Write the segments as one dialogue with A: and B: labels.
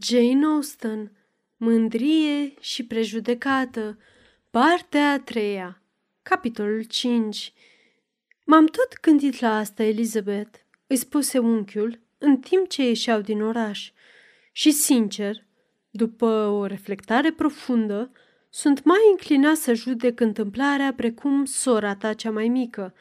A: Jane Austen, Mândrie și prejudecată, partea a treia, capitolul 5 M-am tot gândit la asta, Elizabeth, îi spuse unchiul în timp ce ieșeau din oraș. Și, sincer, după o reflectare profundă, sunt mai înclinat să judec întâmplarea precum sora ta cea mai mică.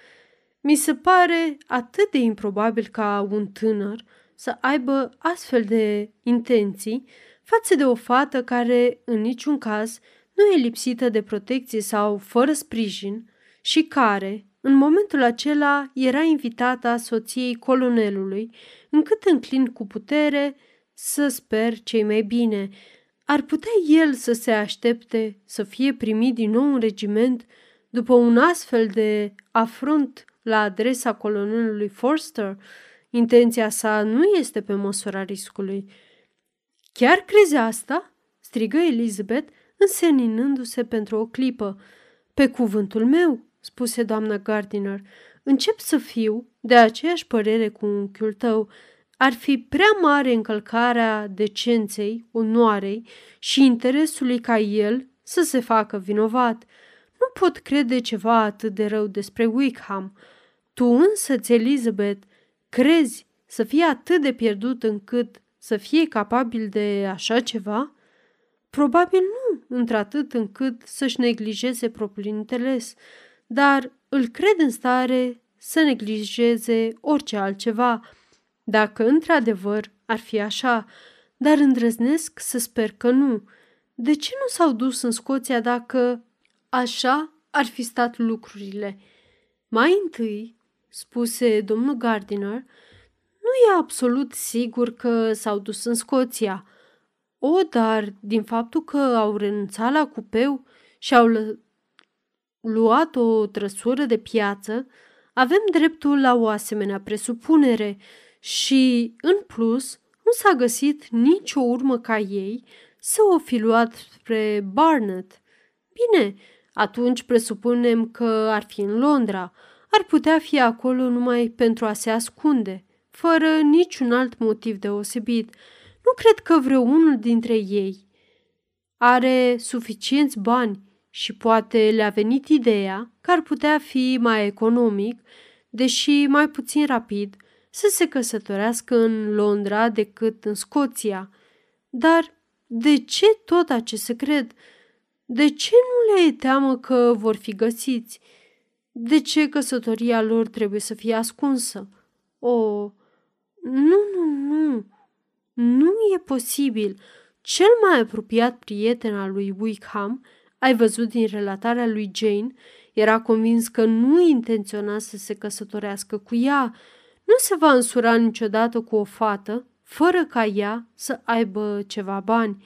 A: Mi se pare atât de improbabil ca un tânăr să aibă astfel de intenții față de o fată care, în niciun caz, nu e lipsită de protecție sau fără sprijin și care, în momentul acela, era invitată a soției colonelului, încât înclin cu putere să sper cei mai bine. Ar putea el să se aștepte să fie primit din nou în regiment după un astfel de afront la adresa colonelului Forster? Intenția sa nu este pe măsura riscului. Chiar crezi asta?" strigă Elizabeth, înseninându-se pentru o clipă. Pe cuvântul meu," spuse doamna Gardiner, încep să fiu de aceeași părere cu unchiul tău. Ar fi prea mare încălcarea decenței, onoarei și interesului ca el să se facă vinovat. Nu pot crede ceva atât de rău despre Wickham. Tu însă, Elizabeth, Crezi să fie atât de pierdut încât să fie capabil de așa ceva? Probabil nu, într-atât încât să-și neglijeze propriul interes, dar îl cred în stare să neglijeze orice altceva, dacă într-adevăr ar fi așa, dar îndrăznesc să sper că nu. De ce nu s-au dus în Scoția dacă așa ar fi stat lucrurile? Mai întâi, spuse domnul Gardiner, nu e absolut sigur că s-au dus în Scoția. O, dar din faptul că au renunțat la cupeu și au luat o trăsură de piață, avem dreptul la o asemenea presupunere și, în plus, nu s-a găsit nicio urmă ca ei să o fi luat spre Barnet. Bine, atunci presupunem că ar fi în Londra – ar putea fi acolo numai pentru a se ascunde, fără niciun alt motiv deosebit. Nu cred că vreunul dintre ei are suficienți bani și poate le-a venit ideea că ar putea fi mai economic, deși mai puțin rapid, să se căsătorească în Londra decât în Scoția. Dar de ce tot acest secret? De ce nu le e teamă că vor fi găsiți? De ce căsătoria lor trebuie să fie ascunsă? O, nu, nu, nu, nu e posibil. Cel mai apropiat prieten al lui Wickham, ai văzut din relatarea lui Jane, era convins că nu intenționa să se căsătorească cu ea. Nu se va însura niciodată cu o fată fără ca ea să aibă ceva bani.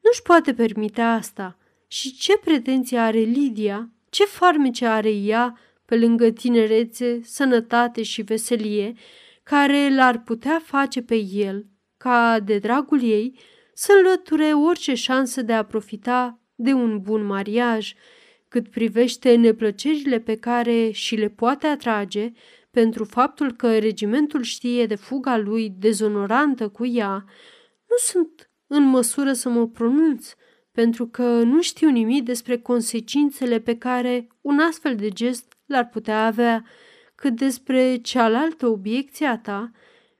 A: Nu-și poate permite asta. Și ce pretenție are Lydia ce farmece are ea pe lângă tinerețe, sănătate și veselie, care l-ar putea face pe el, ca de dragul ei, să înlăture orice șansă de a profita de un bun mariaj, cât privește neplăcerile pe care și le poate atrage pentru faptul că regimentul știe de fuga lui dezonorantă cu ea, nu sunt în măsură să mă pronunț, pentru că nu știu nimic despre consecințele pe care un astfel de gest l-ar putea avea, cât despre cealaltă obiecție a ta,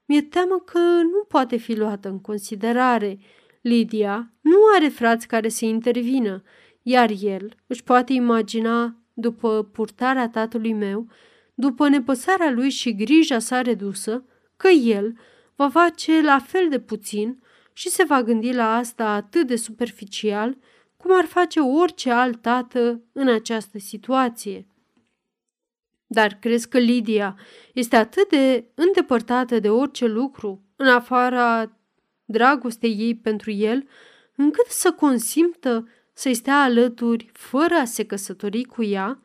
A: mi-e teamă că nu poate fi luată în considerare. Lidia nu are frați care să intervină, iar el își poate imagina, după purtarea tatălui meu, după nepăsarea lui și grija sa redusă, că el va face la fel de puțin și se va gândi la asta atât de superficial cum ar face orice alt tată în această situație. Dar crezi că Lidia este atât de îndepărtată de orice lucru în afara dragostei ei pentru el, încât să consimtă să-i stea alături fără a se căsători cu ea?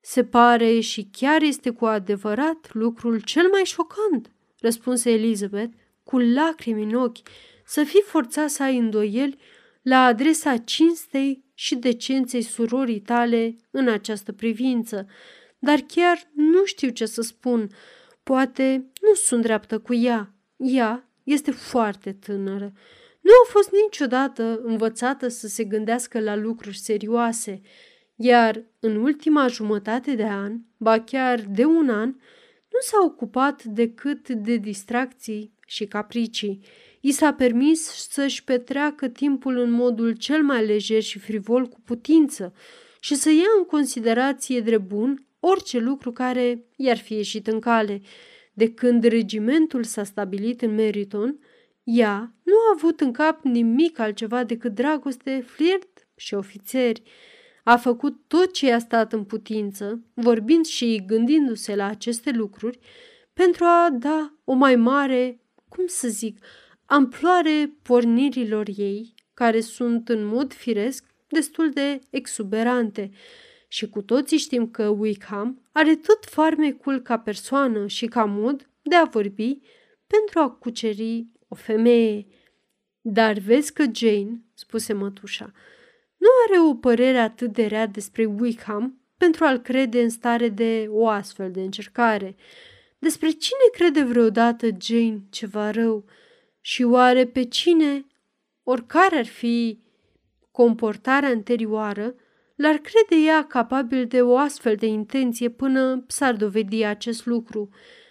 A: Se pare și chiar este cu adevărat lucrul cel mai șocant, răspunse Elizabeth cu lacrimi în ochi, să fi forțat să ai îndoieli la adresa cinstei și decenței surorii tale în această privință, dar chiar nu știu ce să spun. Poate nu sunt dreaptă cu ea. Ea este foarte tânără. Nu a fost niciodată învățată să se gândească la lucruri serioase, iar în ultima jumătate de an, ba chiar de un an, nu s-a ocupat decât de distracții și capricii. I s-a permis să-și petreacă timpul în modul cel mai lejer și frivol cu putință și să ia în considerație drept bun orice lucru care i-ar fi ieșit în cale. De când regimentul s-a stabilit în Meriton, ea nu a avut în cap nimic altceva decât dragoste, flirt și ofițeri. A făcut tot ce i-a stat în putință, vorbind și gândindu-se la aceste lucruri, pentru a da o mai mare, cum să zic, amploare pornirilor ei, care sunt în mod firesc destul de exuberante. Și cu toții știm că Wickham are tot farmecul ca persoană și ca mod de a vorbi pentru a cuceri o femeie. Dar vezi că Jane, spuse mătușa, nu are o părere atât de rea despre Wickham pentru a-l crede în stare de o astfel de încercare. Despre cine crede vreodată Jane ceva rău? Și oare pe cine, oricare ar fi comportarea anterioară, l-ar crede ea capabil de o astfel de intenție până s-ar dovedi acest lucru.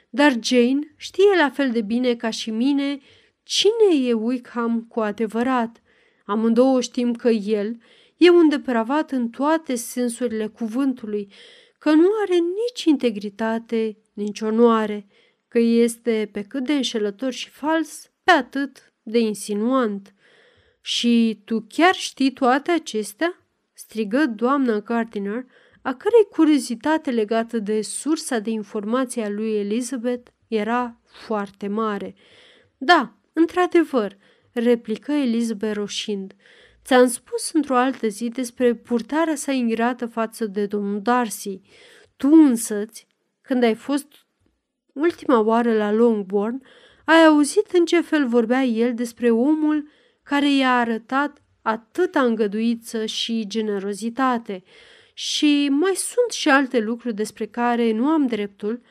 A: Dar Jane știe la fel de bine ca și mine cine e Wickham cu adevărat. Amândouă știm că el e un depravat în toate sensurile cuvântului, că nu are nici integritate, nici onoare, că este pe cât de înșelător și fals, pe atât de insinuant. Și tu chiar știi toate acestea?" strigă doamna Gardiner, a cărei curiozitate legată de sursa de informație a lui Elizabeth era foarte mare. Da, într-adevăr, replică Elizabeth roșind. Ți-am spus într-o altă zi despre purtarea sa ingrată față de domnul Darcy. Tu însăți, când ai fost ultima oară la Longbourn, ai auzit în ce fel vorbea el despre omul care i-a arătat atâta îngăduiță și generozitate. Și mai sunt și alte lucruri despre care nu am dreptul,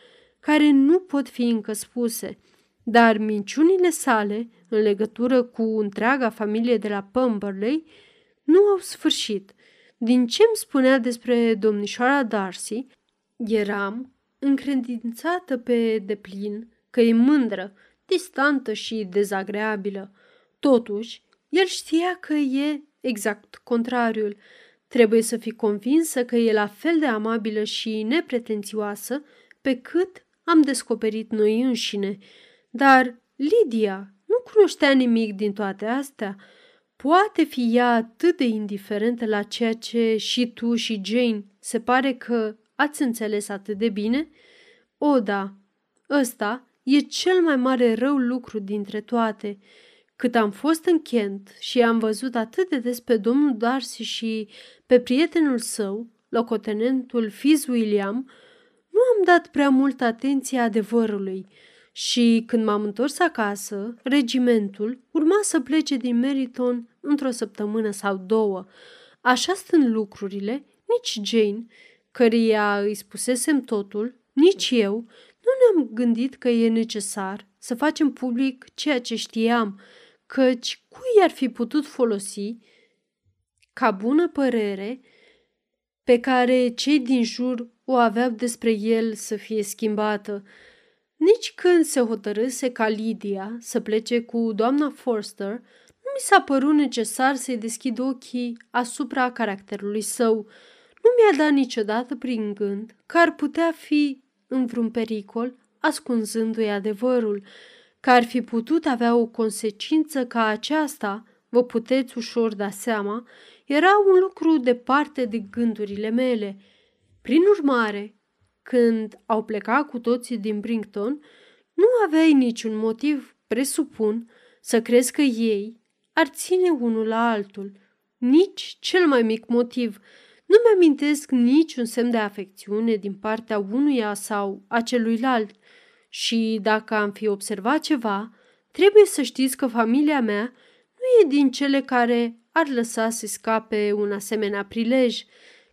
A: care nu pot fi încă spuse. Dar minciunile sale, în legătură cu întreaga familie de la Pemberley, nu au sfârșit. Din ce îmi spunea despre domnișoara Darcy, eram încredințată pe deplin că e mândră, distantă și dezagreabilă. Totuși, el știa că e exact contrariul. Trebuie să fii convinsă că e la fel de amabilă și nepretențioasă pe cât am descoperit noi înșine. Dar Lydia nu cunoștea nimic din toate astea. Poate fi ea atât de indiferentă la ceea ce și tu și Jane se pare că ați înțeles atât de bine? O, da, ăsta e cel mai mare rău lucru dintre toate. Cât am fost în Kent și am văzut atât de des pe domnul Darcy și pe prietenul său, locotenentul Fitzwilliam, nu am dat prea multă atenție adevărului și când m-am întors acasă, regimentul urma să plece din Meriton într-o săptămână sau două. Așa stând lucrurile, nici Jane, căreia îi spusesem totul, nici eu, nu ne-am gândit că e necesar să facem public ceea ce știam, căci cui ar fi putut folosi ca bună părere pe care cei din jur o aveau despre el să fie schimbată. Nici când se hotărâse ca Lydia să plece cu doamna Forster, nu mi s-a părut necesar să-i deschid ochii asupra caracterului său. Nu mi-a dat niciodată prin gând că ar putea fi în vreun pericol, ascunzându-i adevărul că ar fi putut avea o consecință ca aceasta, vă puteți ușor da seama, era un lucru departe de gândurile mele. Prin urmare, când au plecat cu toții din Brington, nu aveai niciun motiv, presupun, să crezi că ei ar ține unul la altul. Nici cel mai mic motiv. Nu mi-amintesc niciun semn de afecțiune din partea unuia sau a celuilalt. Și dacă am fi observat ceva, trebuie să știți că familia mea nu e din cele care ar lăsa să scape un asemenea prilej.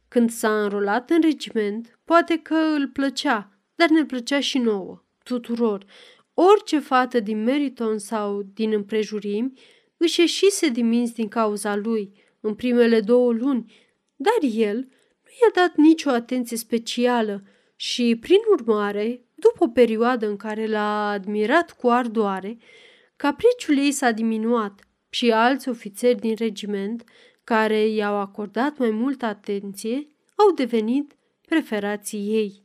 A: Când s-a înrolat în regiment, poate că îl plăcea, dar ne plăcea și nouă, tuturor. Orice fată din Meriton sau din împrejurimi își ieșise din minți din cauza lui în primele două luni, dar el nu i-a dat nicio atenție specială și, prin urmare, după o perioadă în care l-a admirat cu ardoare, capriciul ei s-a diminuat și alți ofițeri din regiment, care i-au acordat mai multă atenție, au devenit preferații ei.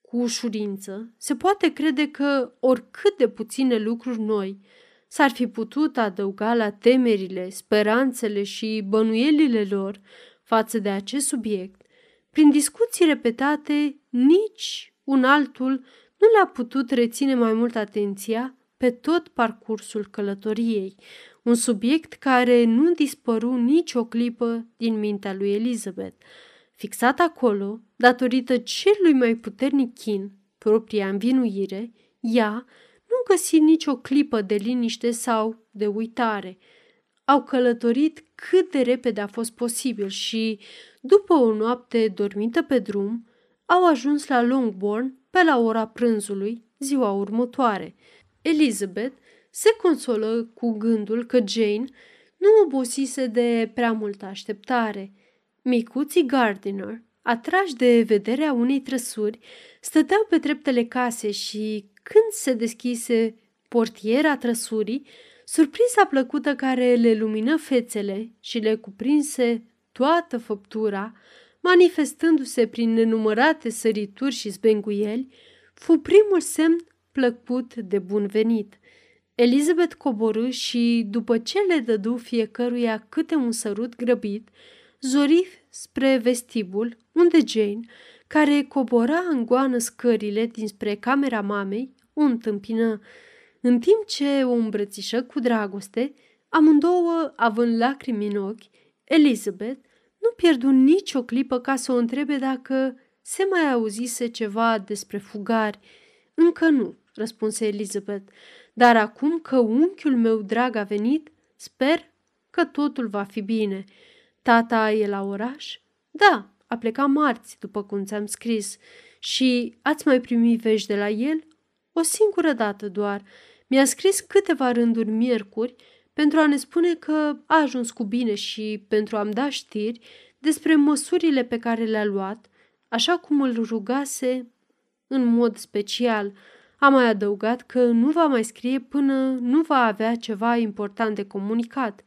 A: Cu ușurință, se poate crede că oricât de puține lucruri noi s-ar fi putut adăuga la temerile, speranțele și bănuielile lor față de acest subiect, prin discuții repetate, nici un altul nu le-a putut reține mai mult atenția pe tot parcursul călătoriei, un subiect care nu dispăru nici o clipă din mintea lui Elizabeth. Fixat acolo, datorită celui mai puternic chin, propria învinuire, ea nu găsi nicio clipă de liniște sau de uitare. Au călătorit cât de repede a fost posibil și, după o noapte dormită pe drum, au ajuns la Longbourn pe la ora prânzului ziua următoare. Elizabeth se consolă cu gândul că Jane nu obosise de prea multă așteptare. Micuții Gardiner, atrași de vederea unei trăsuri, stăteau pe treptele case și, când se deschise portiera trăsurii, surpriza plăcută care le lumină fețele și le cuprinse toată făptura, manifestându-se prin nenumărate sărituri și zbenguieli, fu primul semn plăcut de bun venit. Elizabeth coborâ și, după ce le dădu fiecăruia câte un sărut grăbit, zori spre vestibul, unde Jane, care cobora în goană scările dinspre camera mamei, o întâmpină. În timp ce o îmbrățișă cu dragoste, amândouă având lacrimi în ochi, Elizabeth nu pierdu nicio clipă ca să o întrebe dacă se mai auzise ceva despre fugari. Încă nu, răspunse Elizabeth, dar acum că unchiul meu drag a venit, sper că totul va fi bine. Tata e la oraș? Da, a plecat marți, după cum ți-am scris. Și ați mai primit vești de la el? O singură dată doar. Mi-a scris câteva rânduri miercuri pentru a ne spune că a ajuns cu bine și pentru a-mi da știri despre măsurile pe care le-a luat, așa cum îl rugase în mod special. A mai adăugat că nu va mai scrie până nu va avea ceva important de comunicat.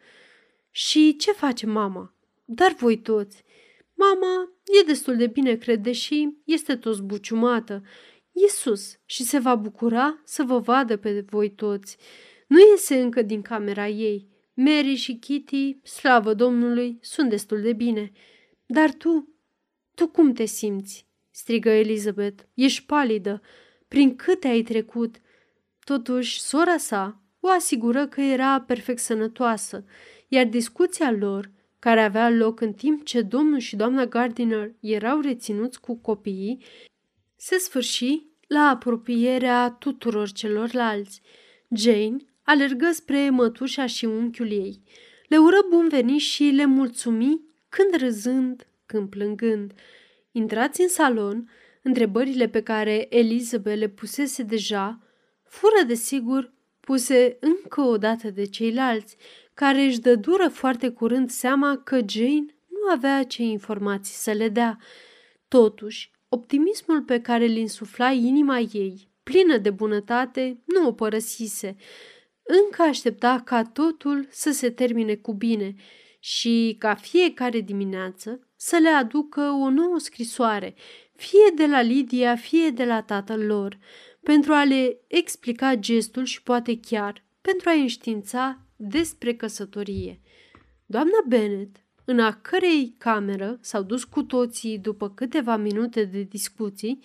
A: Și ce face mama? Dar voi toți. Mama e destul de bine, cred, deși este tot zbuciumată. E sus și se va bucura să vă vadă pe voi toți. Nu iese încă din camera ei. Mary și Kitty, slavă Domnului, sunt destul de bine. Dar tu, tu cum te simți? strigă Elizabeth. Ești palidă. Prin câte ai trecut? Totuși, sora sa o asigură că era perfect sănătoasă, iar discuția lor, care avea loc în timp ce domnul și doamna Gardiner erau reținuți cu copiii, se sfârși la apropierea tuturor celorlalți. Jane alergă spre mătușa și unchiul ei. Le ură bun venit și le mulțumi când râzând, când plângând. Intrați în salon, întrebările pe care Elizabeth le pusese deja, fură de sigur puse încă o dată de ceilalți, care își dă dură foarte curând seama că Jane nu avea ce informații să le dea. Totuși, optimismul pe care îl insufla inima ei, plină de bunătate, nu o părăsise. Încă aștepta ca totul să se termine cu bine și ca fiecare dimineață să le aducă o nouă scrisoare, fie de la Lidia, fie de la tatăl lor, pentru a le explica gestul și poate chiar pentru a înștiința despre căsătorie. Doamna Bennet, în a cărei cameră s-au dus cu toții după câteva minute de discuții,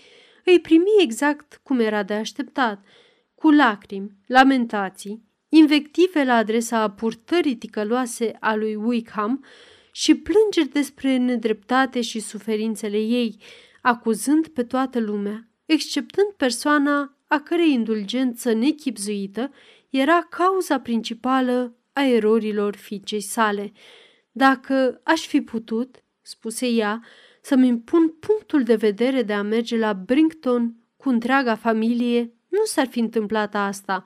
A: îi primi exact cum era de așteptat, cu lacrimi, lamentații, invective la adresa purtării ticăloase a lui Wickham și plângeri despre nedreptate și suferințele ei, acuzând pe toată lumea, exceptând persoana a cărei indulgență nechipzuită era cauza principală a erorilor fiicei sale. Dacă aș fi putut, spuse ea, să-mi impun punctul de vedere de a merge la Brinkton cu întreaga familie, nu s-ar fi întâmplat asta,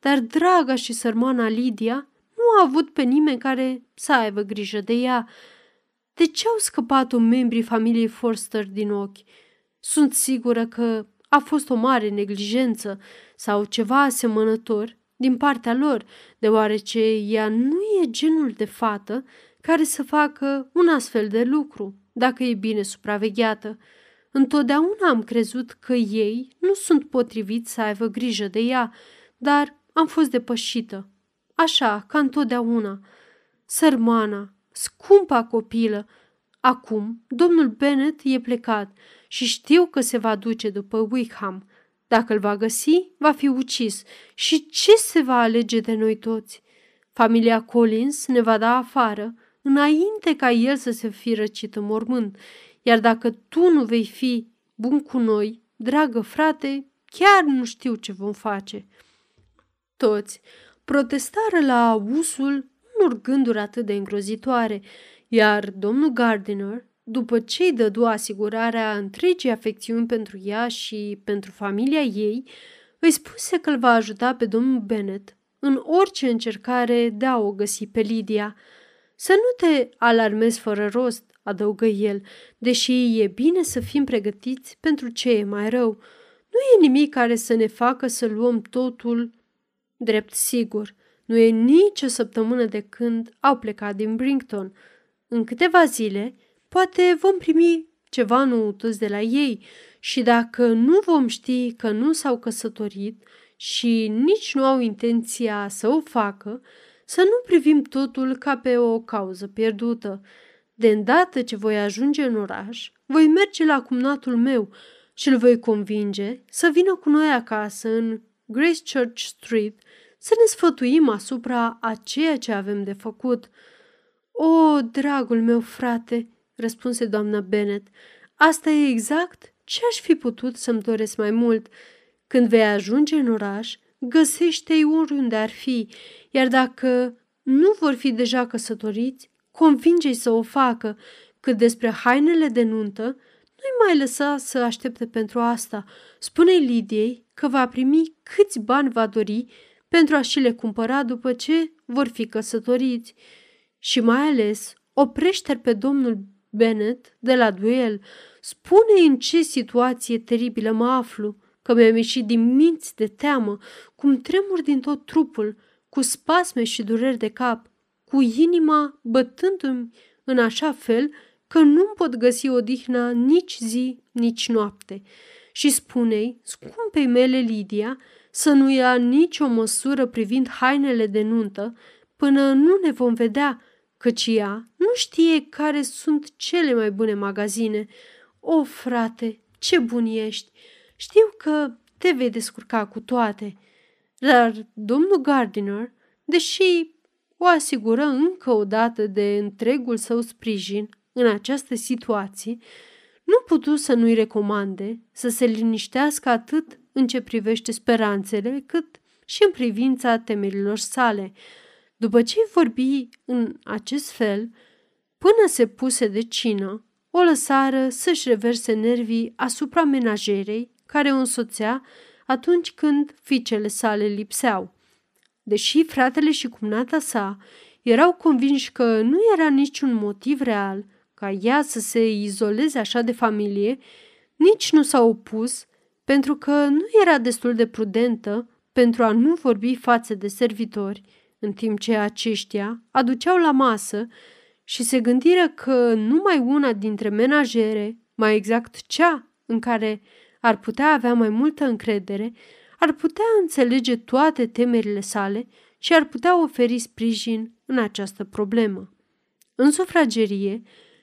A: dar draga și sărmana Lidia nu nu a avut pe nimeni care să aibă grijă de ea. De ce au scăpat-o membrii familiei Forster din ochi? Sunt sigură că a fost o mare neglijență sau ceva asemănător din partea lor, deoarece ea nu e genul de fată care să facă un astfel de lucru, dacă e bine supravegheată. Întotdeauna am crezut că ei nu sunt potriviți să aibă grijă de ea, dar am fost depășită. Așa, ca întotdeauna. Sărmana, scumpa copilă. Acum, domnul Bennet e plecat și știu că se va duce după Wickham. Dacă îl va găsi, va fi ucis. Și ce se va alege de noi toți? Familia Collins ne va da afară, înainte ca el să se fi răcit în mormânt. Iar dacă tu nu vei fi bun cu noi, dragă frate, chiar nu știu ce vom face. Toți protestară la usul unor gânduri atât de îngrozitoare, iar domnul Gardiner, după ce îi dădu asigurarea întregii afecțiuni pentru ea și pentru familia ei, îi spuse că îl va ajuta pe domnul Bennet în orice încercare de a o găsi pe Lydia. Să nu te alarmezi fără rost, adăugă el, deși e bine să fim pregătiți pentru ce e mai rău. Nu e nimic care să ne facă să luăm totul drept sigur. Nu e nici o săptămână de când au plecat din Brington. În câteva zile, poate vom primi ceva noutăți de la ei și dacă nu vom ști că nu s-au căsătorit și nici nu au intenția să o facă, să nu privim totul ca pe o cauză pierdută. De îndată ce voi ajunge în oraș, voi merge la cumnatul meu și îl voi convinge să vină cu noi acasă în Grace Church Street să ne sfătuim asupra a ceea ce avem de făcut. O, dragul meu frate, răspunse doamna Bennet, asta e exact ce aș fi putut să-mi doresc mai mult. Când vei ajunge în oraș, găsește-i oriunde ar fi, iar dacă nu vor fi deja căsătoriți, convinge-i să o facă. Cât despre hainele de nuntă, nu-i mai lăsa să aștepte pentru asta. Spune-i Lidiei că va primi câți bani va dori pentru a și le cumpăra după ce vor fi căsătoriți. Și mai ales, oprește pe domnul Bennet de la duel. Spune în ce situație teribilă mă aflu, că mi-am ieșit din minți de teamă, cum tremur din tot trupul, cu spasme și dureri de cap, cu inima bătându-mi în așa fel că nu pot găsi odihna nici zi, nici noapte. Și spune-i, scumpei mele Lidia, să nu ia nicio măsură privind hainele de nuntă până nu ne vom vedea, căci ea nu știe care sunt cele mai bune magazine. O, frate, ce bun ești! Știu că te vei descurca cu toate. Dar domnul Gardiner, deși o asigură încă o dată de întregul său sprijin în această situație, nu putu să nu-i recomande să se liniștească atât în ce privește speranțele, cât și în privința temerilor sale. După ce vorbi în acest fel, până se puse de cină, o lăsară să-și reverse nervii asupra menajerei care o însoțea atunci când fiicele sale lipseau. Deși fratele și cumnata sa erau convinși că nu era niciun motiv real ca ea să se izoleze așa de familie, nici nu s-au opus pentru că nu era destul de prudentă pentru a nu vorbi față de servitori, în timp ce aceștia aduceau la masă și se gândiră că numai una dintre menajere, mai exact cea în care ar putea avea mai multă încredere, ar putea înțelege toate temerile sale și ar putea oferi sprijin în această problemă. În sufragerie,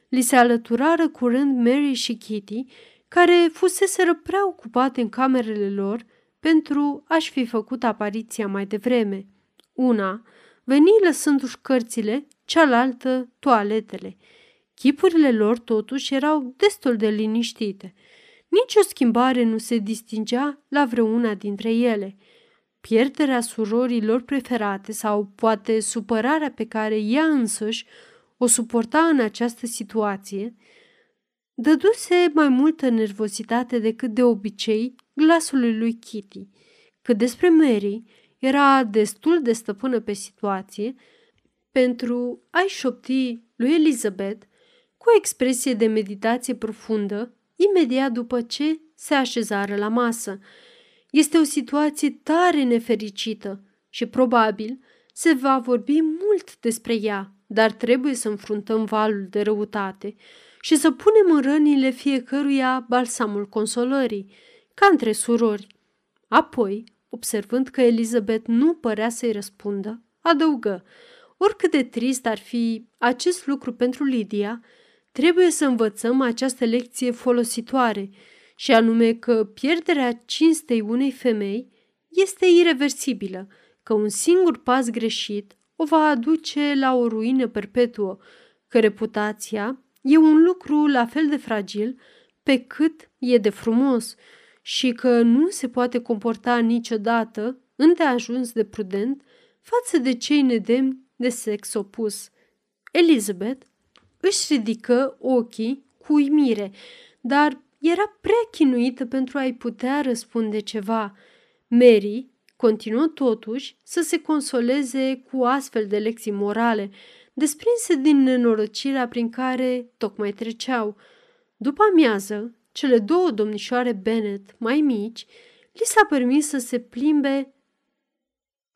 A: li se alăturară curând Mary și Kitty care fuseseră prea ocupate în camerele lor pentru a-și fi făcut apariția mai devreme. Una veni lăsându-și cărțile, cealaltă toaletele. Chipurile lor totuși erau destul de liniștite. Nici o schimbare nu se distingea la vreuna dintre ele. Pierderea surorilor preferate sau poate supărarea pe care ea însăși o suporta în această situație – dăduse mai multă nervozitate decât de obicei glasului lui Kitty. Cât despre Mary, era destul de stăpână pe situație, pentru a-i șopti lui Elizabeth cu o expresie de meditație profundă imediat după ce se așezară la masă. Este o situație tare nefericită și probabil se va vorbi mult despre ea, dar trebuie să înfruntăm valul de răutate și să punem în rănile fiecăruia balsamul consolării, ca între surori. Apoi, observând că Elizabeth nu părea să-i răspundă, adăugă, oricât de trist ar fi acest lucru pentru Lydia, trebuie să învățăm această lecție folositoare și anume că pierderea cinstei unei femei este irreversibilă, că un singur pas greșit o va aduce la o ruină perpetuă, că reputația e un lucru la fel de fragil pe cât e de frumos și că nu se poate comporta niciodată îndeajuns de prudent față de cei nedemni de sex opus. Elizabeth își ridică ochii cu uimire, dar era prea chinuită pentru a-i putea răspunde ceva. Mary continuă totuși să se consoleze cu astfel de lecții morale, desprinse din nenorocirea prin care tocmai treceau. După amiază, cele două domnișoare Bennet, mai mici, li s-a permis să se plimbe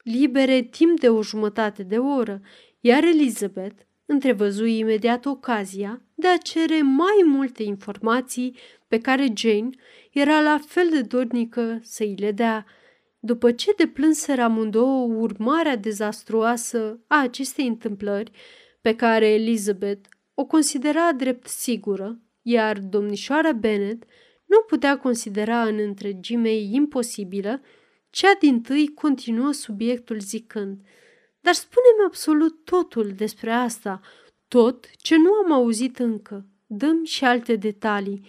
A: libere timp de o jumătate de oră, iar Elizabeth întrevăzu imediat ocazia de a cere mai multe informații pe care Jane era la fel de dornică să îi le dea. După ce deplânseră amândouă urmarea dezastruoasă a acestei întâmplări, pe care Elizabeth o considera drept sigură, iar domnișoara Bennet nu putea considera în întregime imposibilă, cea din tâi continuă subiectul zicând – dar spune-mi absolut totul despre asta, tot ce nu am auzit încă. Dăm și alte detalii.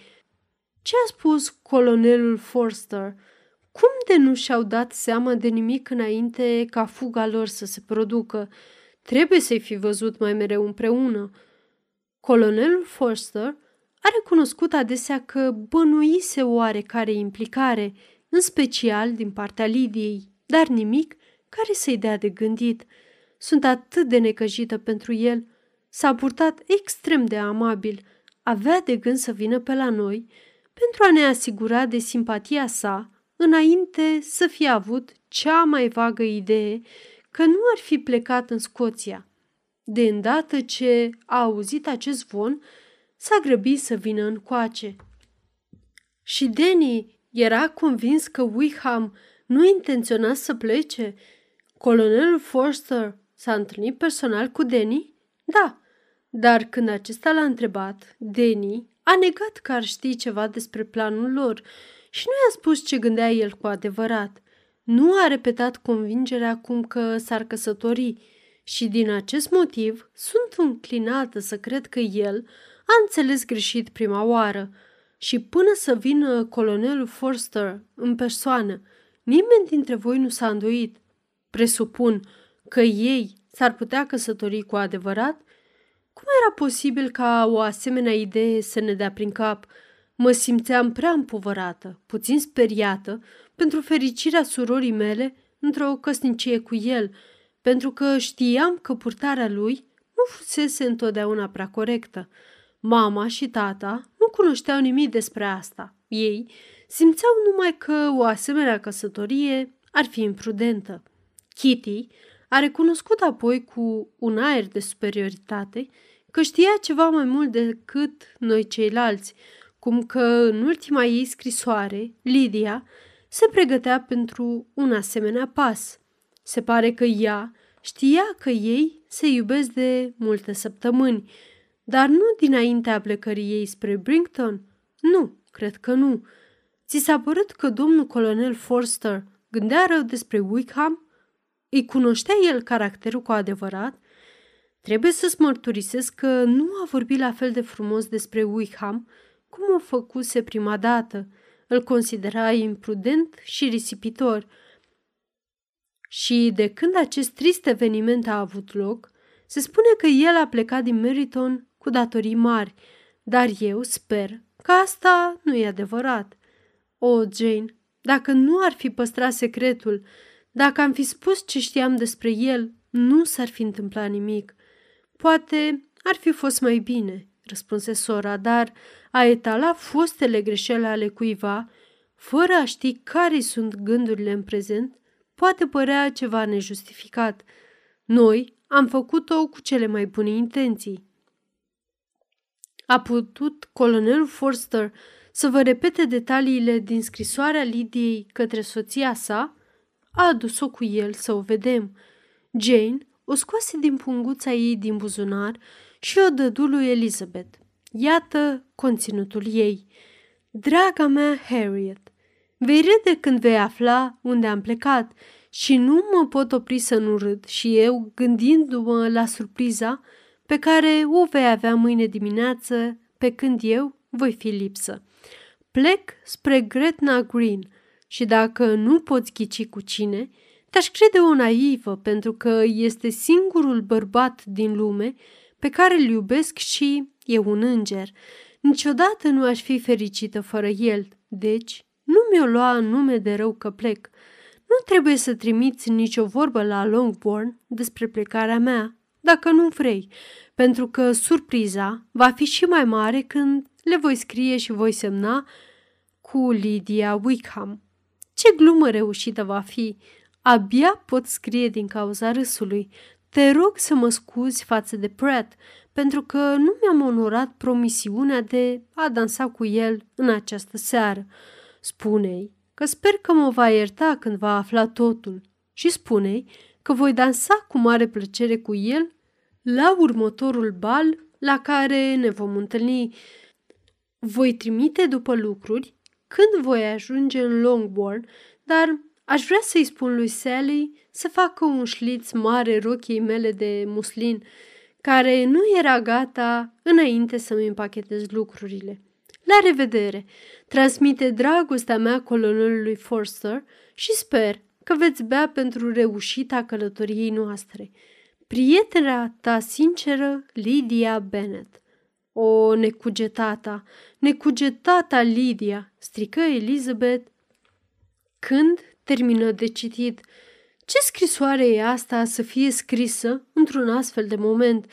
A: Ce a spus colonelul Forster? Cum de nu și-au dat seama de nimic înainte ca fuga lor să se producă? Trebuie să-i fi văzut mai mereu împreună. Colonelul Forster a recunoscut adesea că bănuise oarecare implicare, în special din partea Lidiei, dar nimic care să-i dea de gândit – sunt atât de necăjită pentru el. S-a purtat extrem de amabil. Avea de gând să vină pe la noi pentru a ne asigura de simpatia sa înainte să fie avut cea mai vagă idee că nu ar fi plecat în Scoția. De îndată ce a auzit acest zvon, s-a grăbit să vină în coace. Și Danny era convins că Wickham nu intenționa să plece. Colonelul Forster S-a întâlnit personal cu Deni? Da, dar când acesta l-a întrebat, Deni a negat că ar ști ceva despre planul lor și nu i-a spus ce gândea el cu adevărat. Nu a repetat convingerea cum că s-ar căsători și din acest motiv sunt înclinată să cred că el a înțeles greșit prima oară și până să vină colonelul Forster în persoană, nimeni dintre voi nu s-a îndoit. Presupun că ei s-ar putea căsători cu adevărat? Cum era posibil ca o asemenea idee să ne dea prin cap? Mă simțeam prea împovărată, puțin speriată, pentru fericirea surorii mele într-o căsnicie cu el, pentru că știam că purtarea lui nu fusese întotdeauna prea corectă. Mama și tata nu cunoșteau nimic despre asta. Ei simțeau numai că o asemenea căsătorie ar fi imprudentă. Kitty a recunoscut apoi cu un aer de superioritate că știa ceva mai mult decât noi ceilalți, cum că în ultima ei scrisoare, Lydia se pregătea pentru un asemenea pas. Se pare că ea știa că ei se iubesc de multe săptămâni, dar nu dinaintea plecării ei spre Brington? Nu, cred că nu. Ți s-a părut că domnul colonel Forster gândea rău despre Wickham? Îi cunoștea el caracterul cu adevărat? Trebuie să-ți mărturisesc că nu a vorbit la fel de frumos despre Wickham cum o făcuse prima dată. Îl considera imprudent și risipitor. Și de când acest trist eveniment a avut loc, se spune că el a plecat din Meriton cu datorii mari, dar eu sper că asta nu e adevărat. O, oh, Jane, dacă nu ar fi păstrat secretul, dacă am fi spus ce știam despre el, nu s-ar fi întâmplat nimic. Poate ar fi fost mai bine, răspunse sora, dar a etala fostele greșeli ale cuiva, fără a ști care sunt gândurile în prezent, poate părea ceva nejustificat. Noi am făcut-o cu cele mai bune intenții. A putut colonelul Forster să vă repete detaliile din scrisoarea Lidiei către soția sa? A adus-o cu el să o vedem. Jane o scoase din punguța ei din buzunar și o dădu lui Elizabeth. Iată conținutul ei. Draga mea Harriet, vei râde când vei afla unde am plecat și nu mă pot opri să nu râd și eu gândindu-mă la surpriza pe care o vei avea mâine dimineață pe când eu voi fi lipsă. Plec spre Gretna Green și dacă nu poți ghici cu cine, te-aș crede o naivă pentru că este singurul bărbat din lume pe care îl iubesc și e un înger. Niciodată nu aș fi fericită fără el, deci nu mi-o lua în nume de rău că plec. Nu trebuie să trimiți nicio vorbă la Longbourn despre plecarea mea, dacă nu vrei, pentru că surpriza va fi și mai mare când le voi scrie și voi semna cu Lydia Wickham. Ce glumă reușită va fi! Abia pot scrie din cauza râsului. Te rog să mă scuzi față de Pratt, pentru că nu mi-am onorat promisiunea de a dansa cu el în această seară. Spune-i că sper că mă va ierta când va afla totul și spune că voi dansa cu mare plăcere cu el la următorul bal la care ne vom întâlni. Voi trimite după lucruri când voi ajunge în Longbourn, dar aș vrea să-i spun lui Sally să facă un șliț mare rochiei mele de muslin, care nu era gata înainte să-mi împachetez lucrurile. La revedere! Transmite dragostea mea colonelului Forster și sper că veți bea pentru reușita călătoriei noastre. Prietena ta sinceră, Lydia Bennet. O, necugetata, necugetata Lydia, strică Elizabeth când termină de citit. Ce scrisoare e asta să fie scrisă într-un astfel de moment?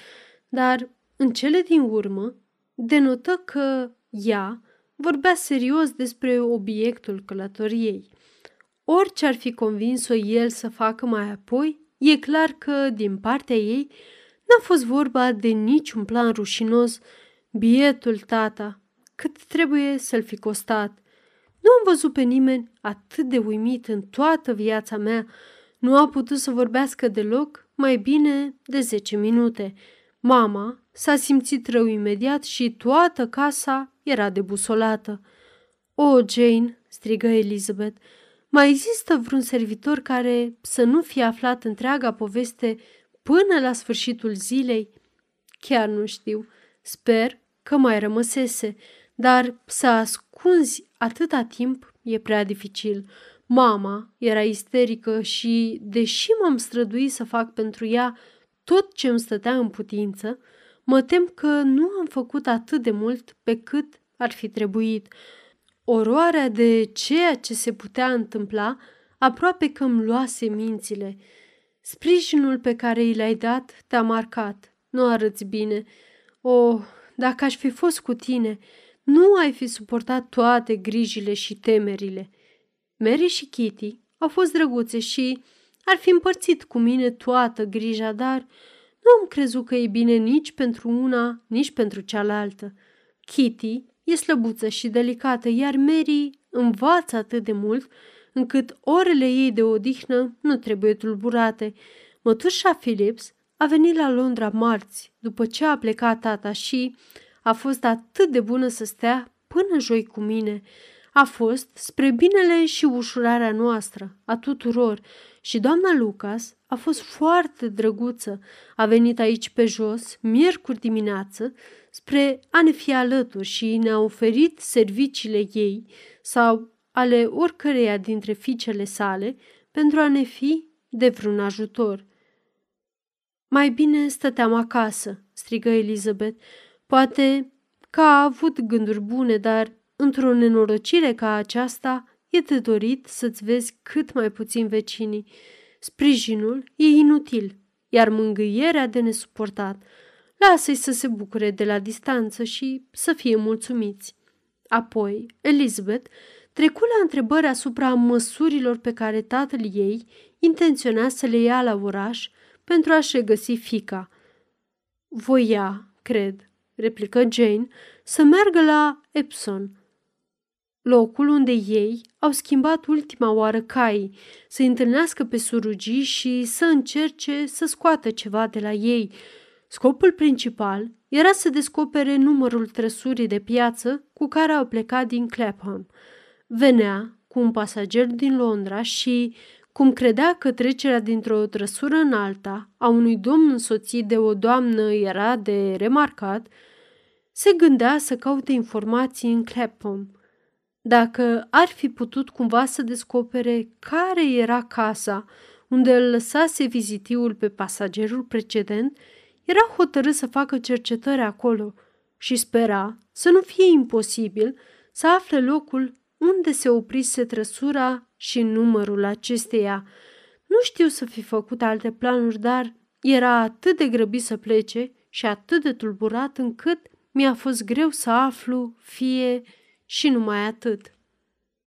A: Dar, în cele din urmă, denotă că ea vorbea serios despre obiectul călătoriei. Orice ar fi convins-o el să facă mai apoi, e clar că, din partea ei, n-a fost vorba de niciun plan rușinos. Bietul tata, cât trebuie să-l fi costat. Nu am văzut pe nimeni atât de uimit în toată viața mea. Nu a putut să vorbească deloc mai bine de zece minute. Mama s-a simțit rău imediat și toată casa era debusolată. O, Jane!" strigă Elizabeth. Mai există vreun servitor care să nu fie aflat întreaga poveste până la sfârșitul zilei? Chiar nu știu. Sper că mai rămăsese, dar să ascunzi atâta timp e prea dificil. Mama era isterică și, deși m-am străduit să fac pentru ea tot ce îmi stătea în putință, mă tem că nu am făcut atât de mult pe cât ar fi trebuit. Oroarea de ceea ce se putea întâmpla aproape că îmi luase mințile. Sprijinul pe care i l-ai dat te-a marcat. Nu arăți bine. O, oh, dacă aș fi fost cu tine, nu ai fi suportat toate grijile și temerile. Mary și Kitty au fost drăguțe și ar fi împărțit cu mine toată grija, dar nu am crezut că e bine nici pentru una, nici pentru cealaltă. Kitty e slăbuță și delicată, iar Mary învață atât de mult încât orele ei de odihnă nu trebuie tulburate. Mătușa Phillips a venit la Londra marți, după ce a plecat tata și a fost atât de bună să stea până joi cu mine. A fost spre binele și ușurarea noastră, a tuturor, și doamna Lucas a fost foarte drăguță. A venit aici pe jos, miercuri dimineață, spre a ne fi alături și ne-a oferit serviciile ei sau ale oricăreia dintre fiicele sale pentru a ne fi de vreun ajutor. Mai bine stăteam acasă, strigă Elizabeth. Poate că a avut gânduri bune, dar într-o nenorocire ca aceasta e de dorit să-ți vezi cât mai puțin vecinii. Sprijinul e inutil, iar mângâierea de nesuportat. lasă-i să se bucure de la distanță și să fie mulțumiți. Apoi, Elizabeth trecu la întrebări asupra măsurilor pe care tatăl ei intenționa să le ia la oraș pentru a-și regăsi fica. Voia, cred, replică Jane, să meargă la Epson, locul unde ei au schimbat ultima oară caii, să întâlnească pe surugii și să încerce să scoată ceva de la ei. Scopul principal era să descopere numărul trăsurii de piață cu care au plecat din Clapham. Venea cu un pasager din Londra și, cum credea că trecerea dintr-o trăsură în alta a unui domn însoțit de o doamnă era de remarcat, se gândea să caute informații în Clapham. Dacă ar fi putut cumva să descopere care era casa unde îl lăsase vizitiul pe pasagerul precedent, era hotărât să facă cercetări acolo și spera să nu fie imposibil să afle locul unde se oprise trăsura și numărul acesteia. Nu știu să fi făcut alte planuri, dar era atât de grăbit să plece și atât de tulburat încât mi-a fost greu să aflu fie și numai atât.